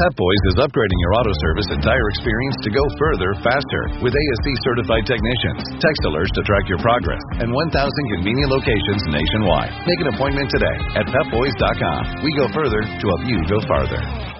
Pep Boys is upgrading your auto service and tire experience to go further, faster with ASE certified technicians, text alerts to track your progress, and 1,000 convenient locations nationwide. Make an appointment today at pepboys.com. We go further to help you go farther.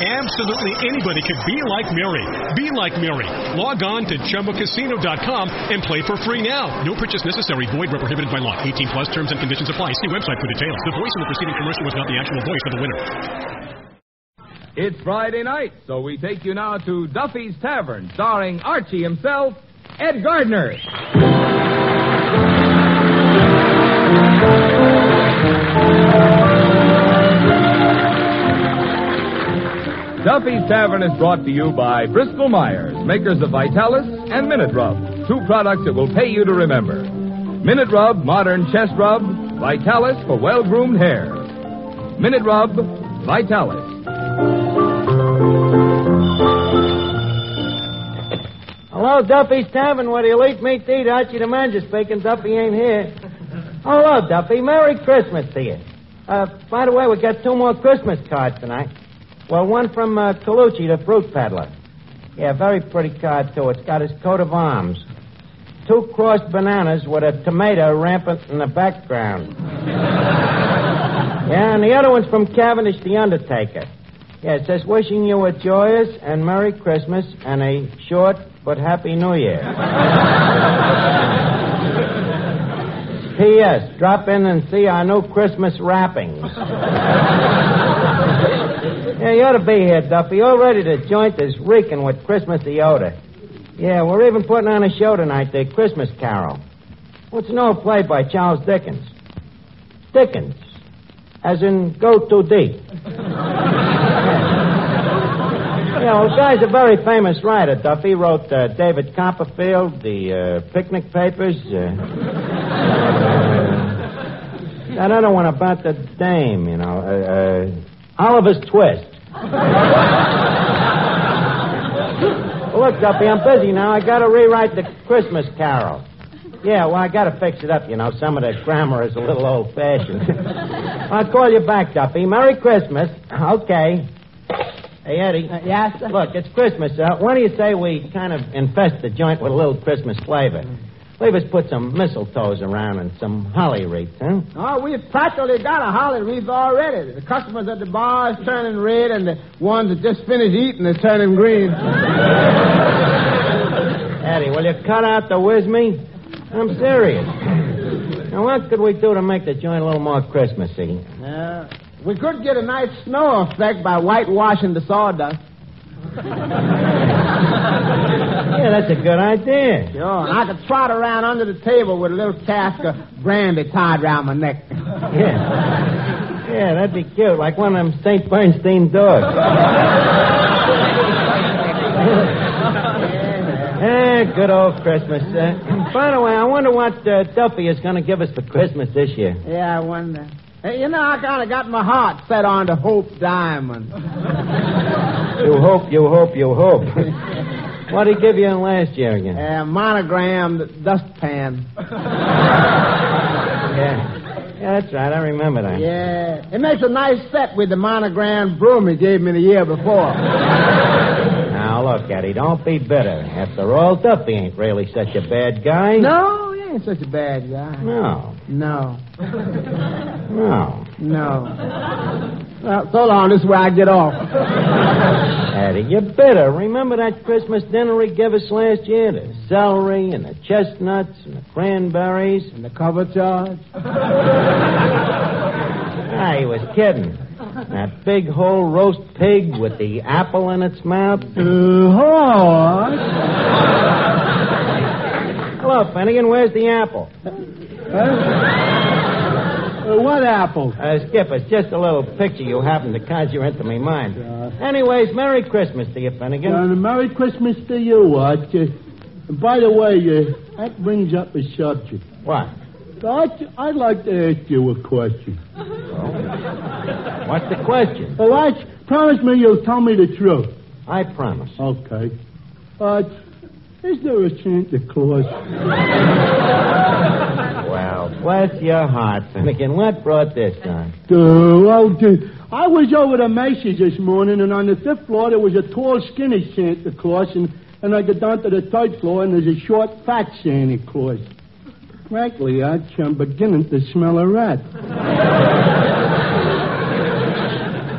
Absolutely anybody could be like Mary. Be like Mary. Log on to ChumbaCasino.com and play for free now. No purchase necessary. Void where prohibited by law. 18 plus terms and conditions apply. See website for details. The voice in the preceding commercial was not the actual voice of the winner. It's Friday night, so we take you now to Duffy's Tavern, starring Archie himself, Ed Gardner. Duffy's Tavern is brought to you by Bristol Myers, makers of Vitalis and Minute Rub, two products that will pay you to remember. Minute Rub, modern chest rub, Vitalis for well groomed hair. Minute Rub, Vitalis. Hello, Duffy's Tavern. What do you eat meat to eat? Archie the manager speaking. Duffy ain't here. Hello, Duffy. Merry Christmas to you. Uh, by the way, we got two more Christmas cards tonight. Well, one from uh, Colucci, the fruit peddler. Yeah, very pretty card, too. It's got his coat of arms. Two crossed bananas with a tomato rampant in the background. yeah, and the other one's from Cavendish the Undertaker. Yeah, it says, wishing you a joyous and Merry Christmas and a short but Happy New Year. P.S. Drop in and see our new Christmas wrappings. yeah, you ought to be here, Duffy. Already the joint is reeking with Christmassy odor. Yeah, we're even putting on a show tonight, the Christmas Carol. What's an old play by Charles Dickens? Dickens. As in, go too deep. You know, the guy's a very famous writer, Duffy. Wrote uh, David Copperfield, the uh, picnic papers. Uh, uh, that other one about the dame, you know. Oliver's Twist. look, Duffy, I'm busy now. I got to rewrite the Christmas Carol. Yeah, well, I got to fix it up, you know. Some of the grammar is a little old fashioned. I'll call you back, Duffy. Merry Christmas. Okay. Hey, Eddie. Uh, yes? sir? Look, it's Christmas. Uh, why do you say we kind of infest the joint with a little Christmas flavor? Leave us put some mistletoes around and some holly wreaths, huh? Oh, we've practically got a holly wreath already. The customers at the bar is turning red, and the ones that just finished eating is turning green. Eddie, will you cut out the whiz me? I'm serious. Now, what could we do to make the joint a little more Christmassy? Uh, we could get a nice snow effect by whitewashing the sawdust. Yeah, that's a good idea. Sure, and I could trot around under the table with a little cask of brandy tied around my neck. Yeah. Yeah, that'd be cute, like one of them St. Bernstein dogs. Eh, good old Christmas. Uh, by the way, I wonder what uh, Duffy is going to give us for Christmas this year. Yeah, I wonder. Hey, you know, I kind of got my heart set on the Hope Diamond. You hope, you hope, you hope. what did he give you in last year again? Uh, monogrammed dustpan. Yeah. Yeah, that's right. I remember that. Yeah, it makes a nice set with the monogrammed broom he gave me the year before. Now, look, Eddie, don't be bitter. After all, Duffy ain't really such a bad guy. No, he ain't such a bad guy. No. No. No. No. Well, so long. This is where I get off. Eddie, you better. Remember that Christmas dinner he gave us last year? The celery and the chestnuts and the cranberries. And the cover charge? Ah, he was kidding. That big whole roast pig with the apple in its mouth. Hello, Finnegan. Where's the apple? Uh, what apple? Uh, Skip, it's just a little picture you happened to conjure into my mind. Anyways, Merry Christmas to you, Finnegan. And a Merry Christmas to you, Arch. Uh, by the way, uh, that brings up a subject. What? Arch, I'd like to ask you a question. What's the question? Oh, Arch, promise me you'll tell me the truth. I promise. Okay. Arch, is there a Santa Claus? Well, bless your heart, Finnegan. What brought this on? Uh, well, I was over to Macy's this morning, and on the fifth floor there was a tall, skinny Santa Claus, and, and I got down to the third floor, and there's a short, fat Santa Claus. Frankly, Arch, I'm beginning to smell a rat.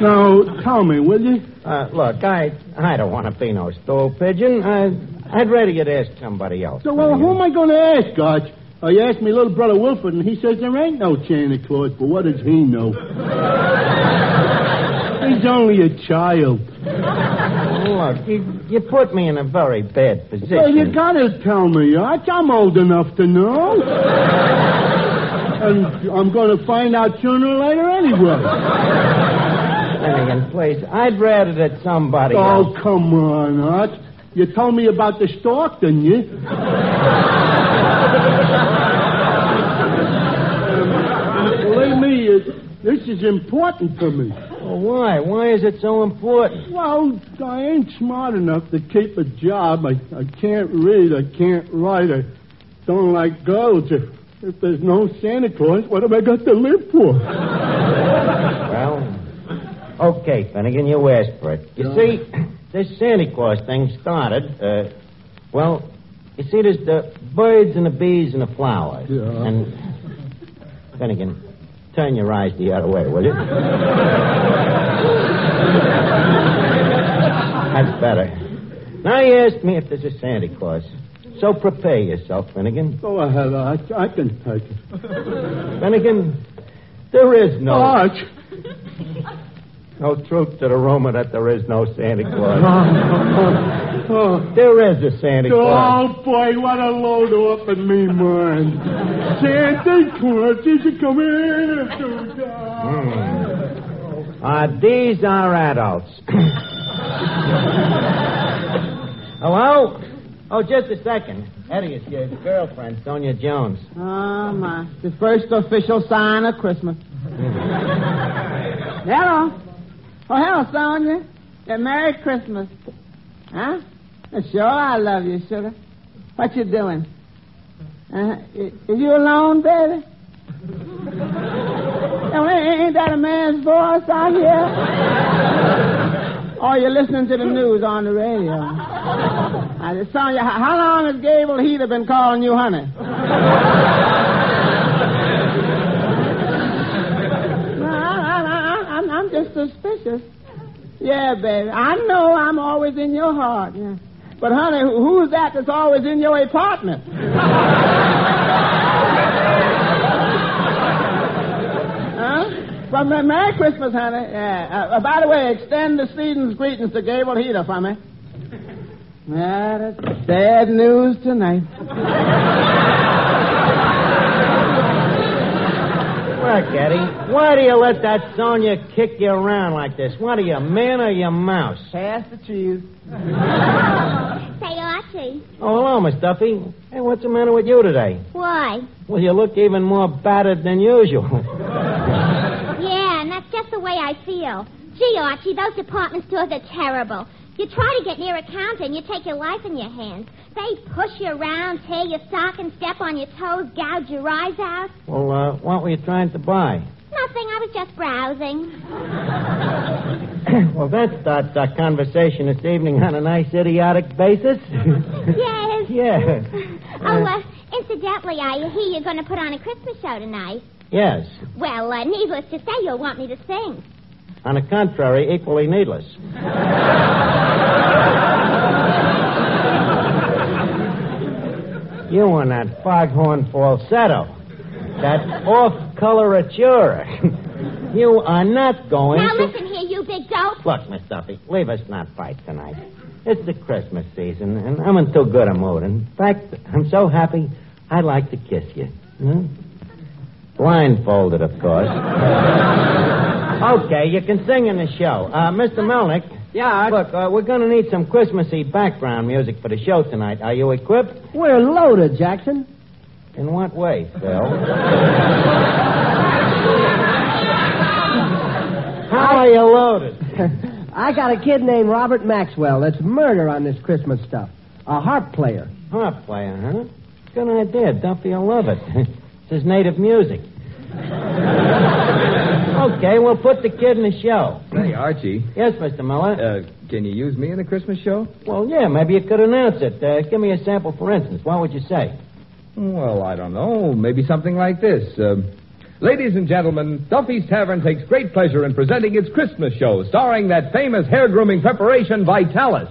now, tell me, will you? Uh, look, I I don't want to be no stool pigeon. I, I'd rather you'd ask somebody else. So, well, who am I going to ask, Arch? Uh, I asked my little brother Wilford, and he says there ain't no Santa Claus, but what does he know? He's only a child. Look, you, you put me in a very bad position. Well, you gotta tell me, Arch. I'm old enough to know. and I'm going to find out sooner or later anyway. Finnegan, please, I'd rather that somebody Oh, else. come on, Arch. You told me about the stork, didn't you? Believe me, it, this is important to me. Well, why? Why is it so important? Well, I ain't smart enough to keep a job. I, I can't read. I can't write. I don't like girls. If, if there's no Santa Claus, what have I got to live for? Well, okay, Finnegan, you asked for it. You see, this Santa Claus thing started, uh, well, you see, there's the birds and the bees and the flowers. Yeah. And, Finnegan, turn your eyes the other way, will you? That's better. Now you asked me if there's a Santa Claus. So prepare yourself, Finnegan. Go ahead, Arch. I can take it. Finnegan, there is no Arch. No truth to the rumor that there is no Santa Claus. Oh, There is a Santa Claus. oh, boy, what a load up in me mind. Santa Claus is coming to town. Uh, these are adults. Hello? Oh, just a second. Eddie, it's your girlfriend, Sonia Jones. Oh, my. The first official sign of Christmas. hello. Oh, hello, Sonia. Yeah, Merry Christmas. Huh? Uh, Sure, I love you, sugar. What you doing? Uh, is you alone, baby? Now, ain't that a man's voice out here? Or you listening to the news on the radio? I just Sonia, how how long has Gabriel Heatter been calling you honey? No, I, I, I, I'm, I'm just suspicious. Yeah, baby. I know I'm always in your heart. Yeah. But, honey, who's that that's always in your apartment? huh? Well, Merry Christmas, honey. Yeah. Uh, uh, by the way, extend the season's greetings to Gabriel Heatter for me. Yeah, that's bad news tonight. Look, Eddie, why do you let that Sonia kick you around like this? What are you, man or you mouse? Pass the cheese. Say, Archie, Oh, hello, Miss Duffy. Hey, what's the matter with you today? why? Well, you look even more battered than usual. Yeah, and that's just the way I feel. Gee, Archie, those department stores are terrible. You try to get near a counter and you take your life in your hands. They push you around, tear your stockings, step on your toes, gouge your eyes out. well, uh, what were you trying to buy? Nothing, I was just browsing. well, that starts our conversation this evening on a nice idiotic basis. Yes. yeah. Oh, uh, incidentally, I hear you're going to put on a Christmas show tonight. Yes. Well, uh, needless to say, you'll want me to sing. On the contrary, equally needless. you and that foghorn falsetto. That off coloratura. you are not going Now to. listen here, you big dope. Look, Miss Duffy, leave us not fight tonight. It's the Christmas season, and I'm in too good a mood. In fact, I'm so happy, I'd like to kiss you. Hmm? Blindfolded, of course. okay, you can sing in the show. Uh, Mr. Malneck. Yeah, Look, uh, we're going to need some Christmassy background music for the show tonight. Are you equipped? we're loaded, Jackson. In what way, Phil? How are you loaded? I got a kid named Robert Maxwell that's murder on this Christmas stuff. A harp player. Harp player, huh? Good idea, Duffy. I love it. it's his native music. Okay, we'll put the kid in the show. Say, Archie, Yes, Mr. Miller. uh, can you use me in the Christmas show? well, yeah, maybe you could announce it. Uh, give me a sample, for instance. What would you say? Well, I don't know. Maybe something like this. Um, Ladies and gentlemen, Duffy's Tavern takes great pleasure in presenting its Christmas show starring that famous hair grooming preparation, Vitalis.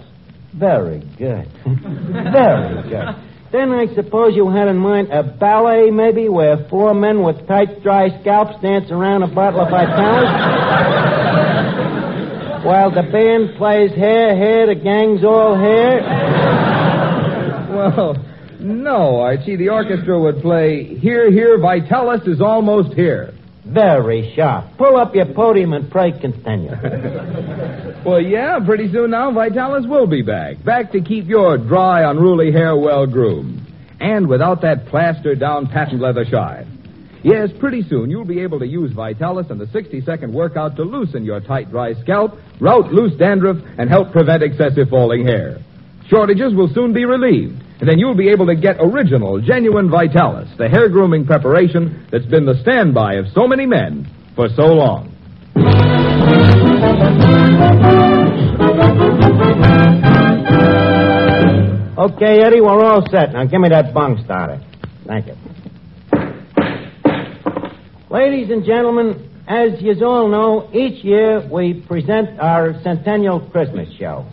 Very good. Very good. Then I suppose you had in mind a ballet, maybe, where four men with tight, dry scalps dance around a bottle of Vitalis? While the band plays hair, hair, the gang's all hair? Well, no, Archie. The orchestra would play Here, Here, Vitalis is Almost Here. Very sharp. Pull up your podium and pray continue. Well, yeah, pretty soon now, Vitalis will be back. Back to keep your dry, unruly hair well groomed. And without that plastered down patent leather shine. Yes, pretty soon you'll be able to use Vitalis and the 60 second workout to loosen your tight, dry scalp, rout loose dandruff, and help prevent excessive falling hair. Shortages will soon be relieved, and then you'll be able to get original, genuine Vitalis, the hair grooming preparation that's been the standby of so many men for so long. Okay, Eddie, we're all set. Now give me that bung starter. Thank you. Ladies and gentlemen, as you all know, each year we present our centennial Christmas show.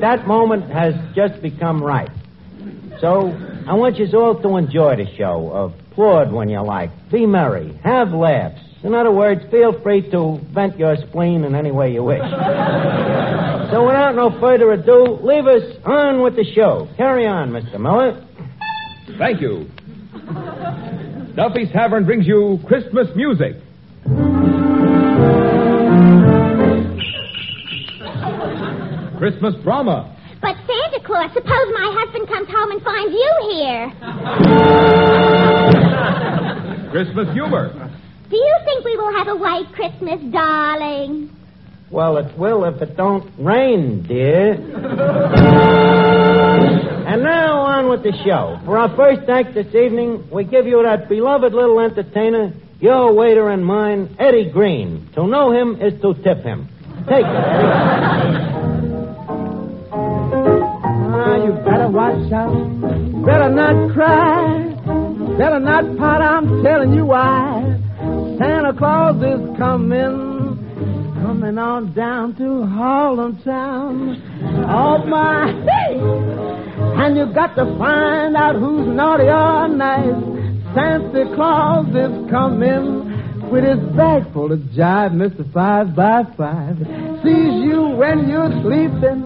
Now, that moment has just become right. So, I want you all to enjoy the show. Applaud when you like. Be merry. Have laughs. In other words, feel free to vent your spleen in any way you wish. so, without no further ado, leave us on with the show. Carry on, Mr. Miller. Thank you. Duffy's Tavern brings you Christmas music. Christmas drama. But Santa Claus, suppose my husband comes home and finds you here. Christmas humor. Do you think we will have a white Christmas, darling? Well, it will if it don't rain, dear. and now on with the show. For our first act this evening, we give you that beloved little entertainer, your waiter and mine, Eddie Green. To know him is to tip him. Take it, Eddie. You better watch out. Better not cry. Better not pout. I'm telling you why. Santa Claus is coming. Coming on down to Harlem Town. Oh, my. And you got to find out who's naughty or nice. Santa Claus is coming. With his bag full of jive, Mr. Five by Five you when you're sleeping,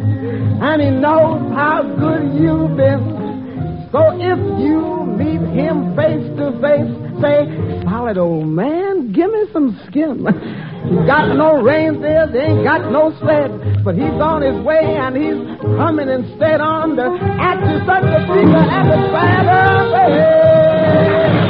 and he knows how good you've been. So if you meet him face to face, say, "Solid old man, give me some skin." He's got no reindeer, they ain't got no sled, but he's on his way and he's coming instead on the act you such a figure at the Santa Fe.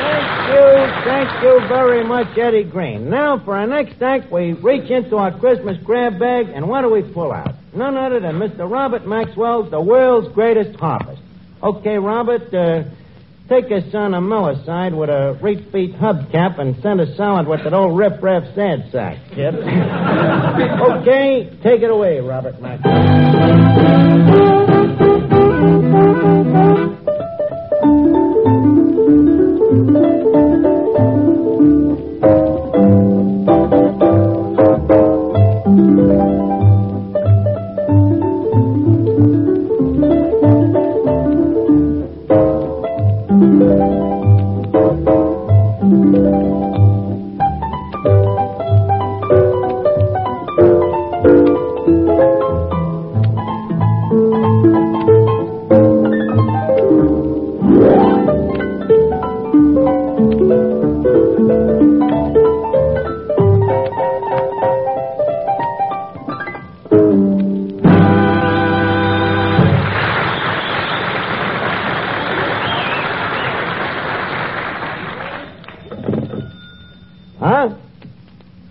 Thank you, thank you very much, Eddie Green. Now, for our next act, we reach into our Christmas grab bag, and what do we pull out? None other than Mr. Robert Maxwell's The World's Greatest Harpist. Okay, Robert, uh, take us on a Miller side with a reach beat hubcap and send us solid with that old riff-raff sad sack, kid. okay, take it away, Robert Maxwell.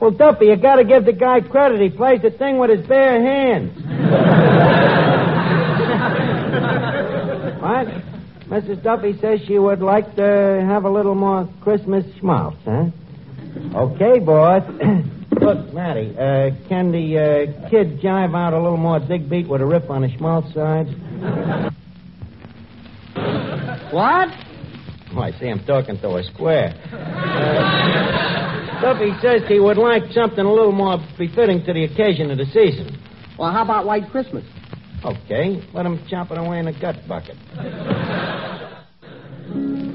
Well, Duffy, you gotta give the guy credit. He plays the thing with his bare hands. what? Mrs. Duffy says she would like to have a little more Christmas schmaltz, huh? Okay, boys. Look, Matty, uh, can the uh, kid jive out a little more dig beat with a riff on the schmaltz side? What? Oh, I see I'm talking to a square. Uh, Duffy says he would like something a little more befitting to the occasion of the season. Well, how about White Christmas? Okay, let him chop it away in a gut bucket.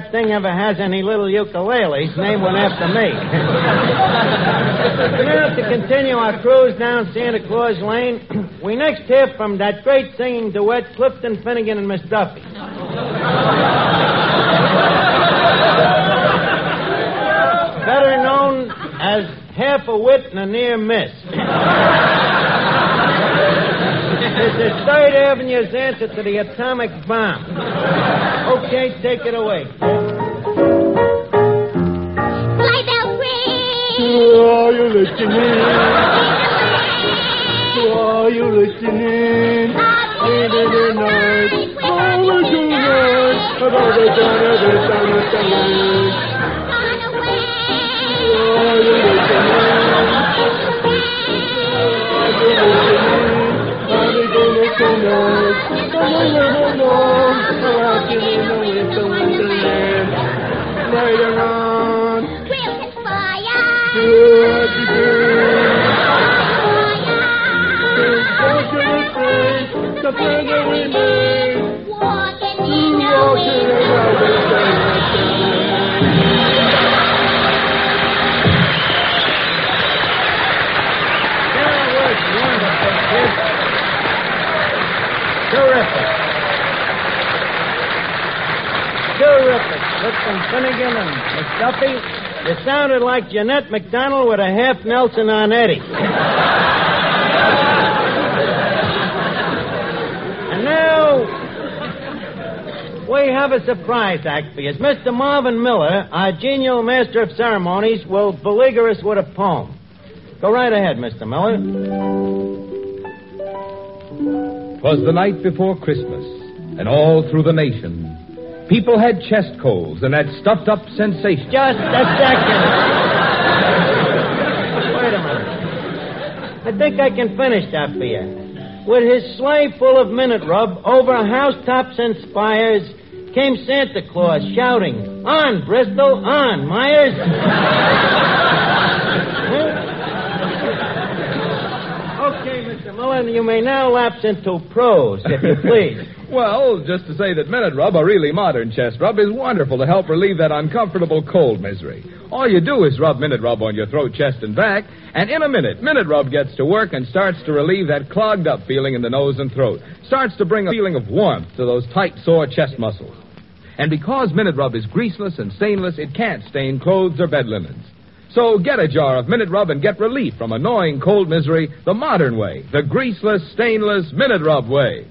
that thing ever has any little ukuleles, name one after me. now, to continue our cruise down Santa Claus Lane, we next hear from that great singing duet, Clifton Finnegan and Miss Duffy. Better known as half a wit and a near miss. This is Third Avenue's answer to the atomic bomb. Okay, take it away. Sleigh bells ring. Are you listening? Are you listening? In the night, will do right about the dawn of the sun of the light. Are you listening? Are you listening? Are we gonna Later You sounded like Jeanette MacDonald with a half Nelson on Eddie. and now, we have a surprise act for you. Mr. Marvin Miller, our genial master of ceremonies, will beleaguer us with a poem. Go right ahead, Mr. Miller. Twas the night before Christmas, and all through the nation, people had chest colds and that stuffed up sensation. Just a second. Wait a minute. I think I can finish that for you. With his sleigh full of minute rub over housetops and spires came Santa Claus shouting, On, Bristol, on, Myers. okay, Mr. Mr. Miller, you may now lapse into prose, if you please. Well, just to say that Minute Rub, a really modern chest rub, is wonderful to help relieve that uncomfortable cold misery. All you do is rub Minute Rub on your throat, chest, and back, and in a minute, Minute Rub gets to work and starts to relieve that clogged up feeling in the nose and throat. Starts to bring a feeling of warmth to those tight, sore chest muscles. And because Minute Rub is greaseless and stainless, it can't stain clothes or bed linens. So get a jar of Minute Rub and get relief from annoying cold misery the modern way, the greaseless, stainless Minute Rub way.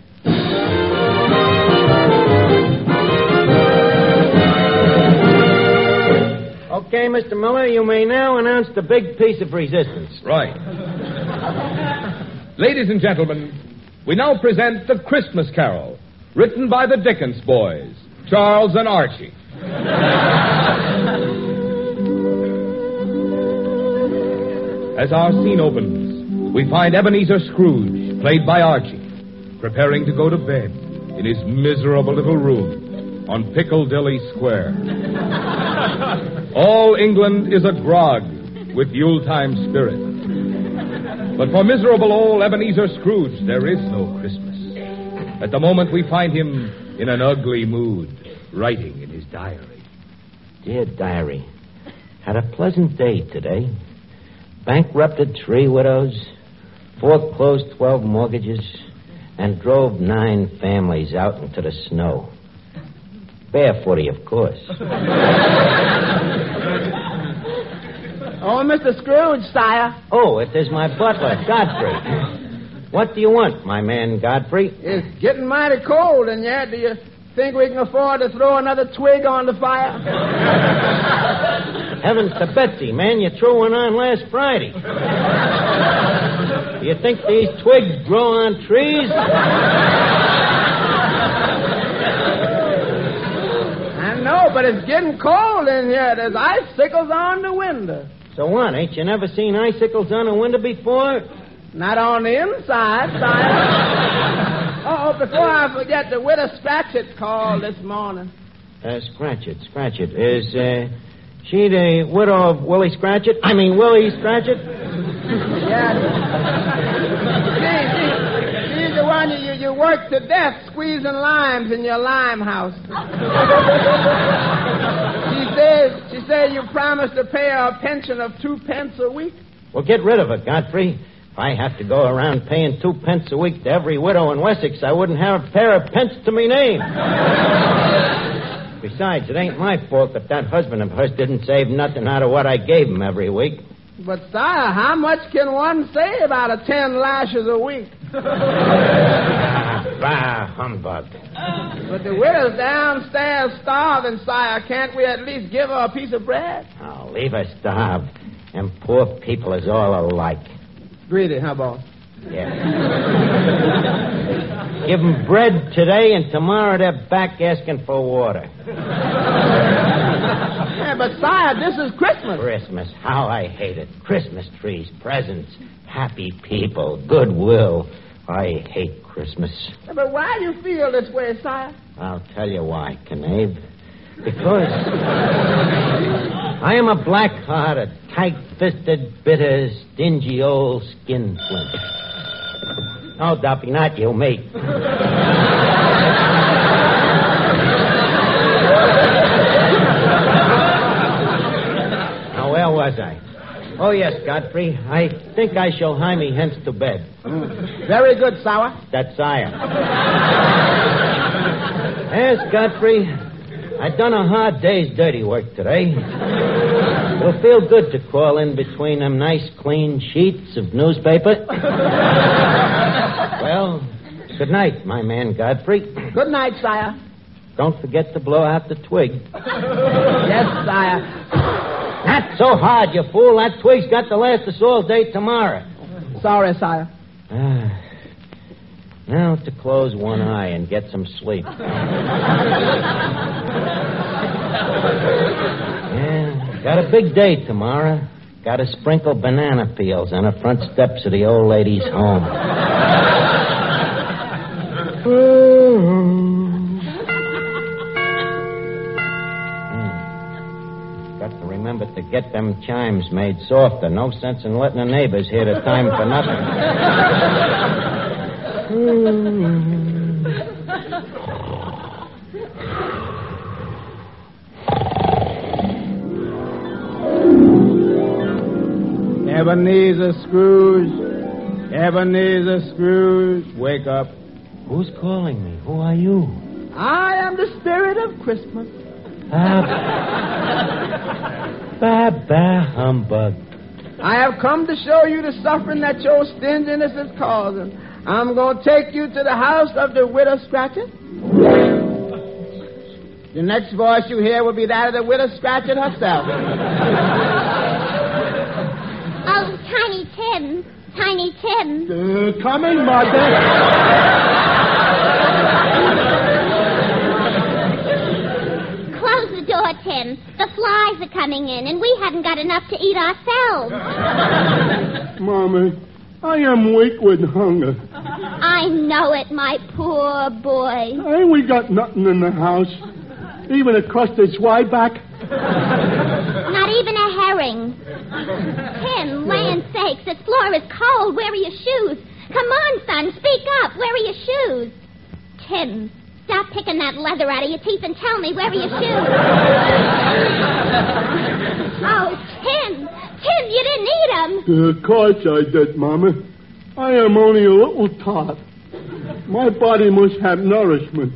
Okay, Mr. Miller, you may now announce the big piece of resistance. Right. Ladies and gentlemen, we now present The Christmas Carol, written by the Dickens boys, Charles and Archie. As our scene opens, we find Ebenezer Scrooge, played by Archie, preparing to go to bed in his miserable little room on Piccadilly Square. All England is agog with Yuletime spirit. But for miserable old Ebenezer Scrooge, there is no Christmas. At the moment, we find him in an ugly mood, writing in his diary. Dear Diary, had a pleasant day today. Bankrupted three widows, foreclosed 12 mortgages, and drove nine families out into the snow. Barefooty, of course. Oh, Mr. Scrooge, sire. Oh, it is my butler, Godfrey. What do you want, my man Godfrey? It's getting mighty cold in here. Do you think we can afford to throw another twig on the fire? Heavens to Betsy, man, you threw one on last Friday. Do you think these twigs grow on trees? I know, but it's getting cold in here. There's icicles on the window. So what? Ain't you never seen icicles on a window before? Not on the inside, sire. oh, before I forget, the widow Scratchit called this morning. Uh, Scratchit, Scratchit. Is, uh, she the widow of Willie Scratchit? I mean, Willie Scratchit? Yeah. she, she, she's the one you, you, you work to death squeezing limes in your lime house. she says she said you promised to pay her a pension of two pence a week. Well, get rid of it, Godfrey. If I have to go around paying two pence a week to every widow in Wessex, I wouldn't have a pair of pence to me name. Besides, it ain't my fault that that husband of hers didn't save nothing out of what I gave him every week. But, sire, how much can one say about a ten lashes a week? Bah, humbug. But the widow's downstairs starving, sire. Can't we at least give her a piece of bread? Oh, leave her starve. And poor people is all alike. Greedy, huh, boss? Yeah. Give 'em bread today, and tomorrow they're back asking for water. Yeah, but, sire, this is Christmas. Christmas, how I hate it. Christmas trees, presents, happy people, goodwill. I hate Christmas. But why do you feel this way, sire? I'll tell you why, Knave. Because I am a black-hearted, tight-fisted, bitter, stingy old skinflint. Oh, Duffy, not you, me. now, where was I? Oh, yes, Godfrey. I think I shall hie me hence to bed. Very good, sire. That's sire. yes, Godfrey. I've done a hard day's dirty work today. It'll feel good to crawl in between them nice, clean sheets of newspaper. well, good night, my man Godfrey. Good night, sire. Don't forget to blow out the twig. Yes, sire. Not so hard, you fool. That twig's got to last us all day tomorrow. Sorry, sire. Ah. Now to close one eye and get some sleep. yeah, got a big day tomorrow. Got to sprinkle banana peels on the front steps of the old lady's home. Hmm. Got to to to get them chimes made softer. No sense in letting the neighbors hear the time for nothing. Ebenezer Scrooge. Ebenezer Scrooge. Wake up. Who's calling me? Who are you? I am the spirit of Christmas. Ah, bah, bah, humbug. I have come to show you the suffering that your stinginess is causing. I'm going to take you to the house of the widow Scratcher. The next voice you hear will be that of the widow Scratcher herself. Oh, Tiny Tim. Tiny Tim. Uh, coming, Mother. Close the. The flies are coming in, and we haven't got enough to eat ourselves. Mommy, I am weak with hunger. I know it, my poor boy. Ain't we got nothing in the house? Even a crusted zwieback? Not even a herring. Tim, land sakes, this floor is cold. Where are your shoes? Come on, son, speak up. Where are your shoes? Tim, stop picking that leather out of your teeth and tell me where are your shoes? oh, Tim, Tim, you didn't eat them. Of course I did, Mama. I am only a little tot. My body must have nourishment.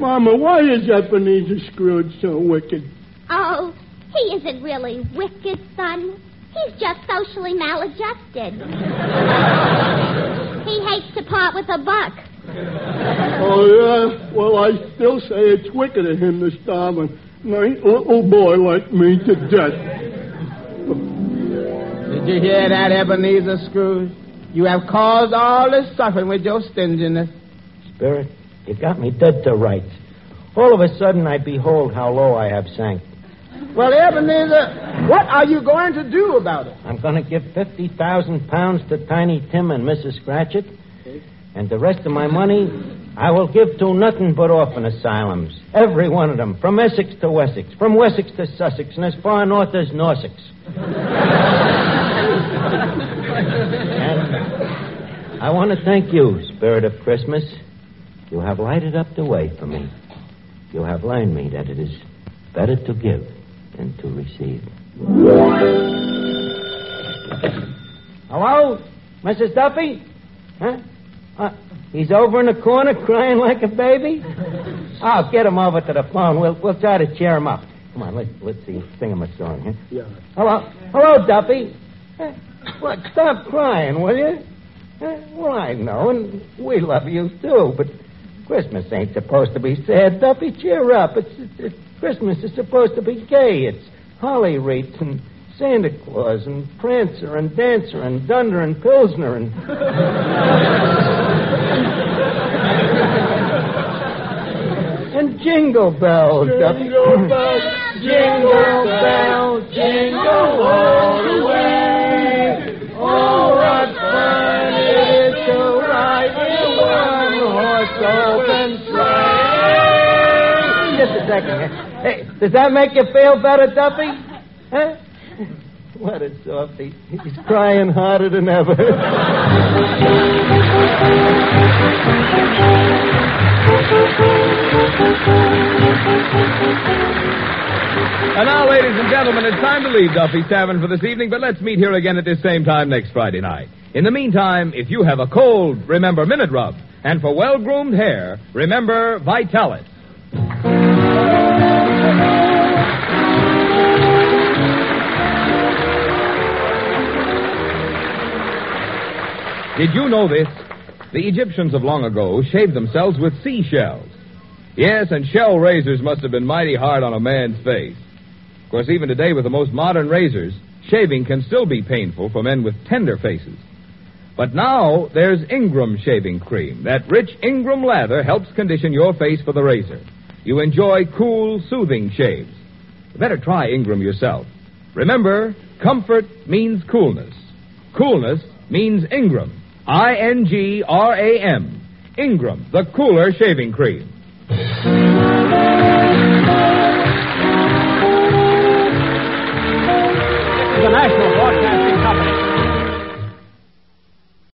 Mama, why is Ebenezer Scrooge so wicked? Oh, he isn't really wicked, son. He's just socially maladjusted. he hates to part with a buck. Oh, yeah? Well, I still say it's wicked of him to starve a nice little boy like me to death. Did you hear that, Ebenezer Scrooge? You have caused all this suffering with your stinginess. Spirit, you got me dead to rights. All of a sudden, I behold how low I have sank. Well, Ebenezer, what are you going to do about it? I'm going to give 50,000 pounds to Tiny Tim and Mrs. Scratchit. And the rest of my money, I will give to nothing but orphan asylums. Every one of them, from Essex to Wessex, from Wessex to Sussex, and as far north as Norsex. and I want to thank you, Spirit of Christmas. You have lighted up the way for me. You have learned me that it is better to give than to receive. Hello? Mrs. Duffy? Huh? Uh, he's over in the corner crying like a baby? I'll get him over to the phone. We'll, we'll try to cheer him up. Come on, let's, let's see. Sing him a song, huh? Yeah. Hello? Hello, Duffy. Uh, what? Stop crying, will you? Uh, well, I know, and we love you, too, but Christmas ain't supposed to be sad. Duffy, cheer up. It's, it's, it's Christmas is supposed to be gay. It's holly wreaths and Santa Claus and Prancer and Dancer and Dunder and Pilsner and. and Jingle Bells, Jingle bells, Jingle bells, jingle all the way. Oh, what fun it is to ride in a one-horse open sleigh. Just a second. Hey, does that make you feel better, Duffy? Huh? What a softy. He's crying harder than ever. And now, ladies and gentlemen, it's time to leave Duffy's Tavern for this evening, but let's meet here again at this same time next Friday night. In the meantime, if you have a cold, remember Minute Rub. And for well groomed hair, remember Vitalis. Did you know this? The Egyptians of long ago shaved themselves with seashells. Yes, and shell razors must have been mighty hard on a man's face. Of course, even today, with the most modern razors, shaving can still be painful for men with tender faces. But now there's Ingram shaving cream. That rich Ingram lather helps condition your face for the razor. You enjoy cool, soothing shaves. Better try Ingram yourself. Remember, comfort means coolness. Coolness means Ingram. I N G R A M. Ingram, the cooler shaving cream.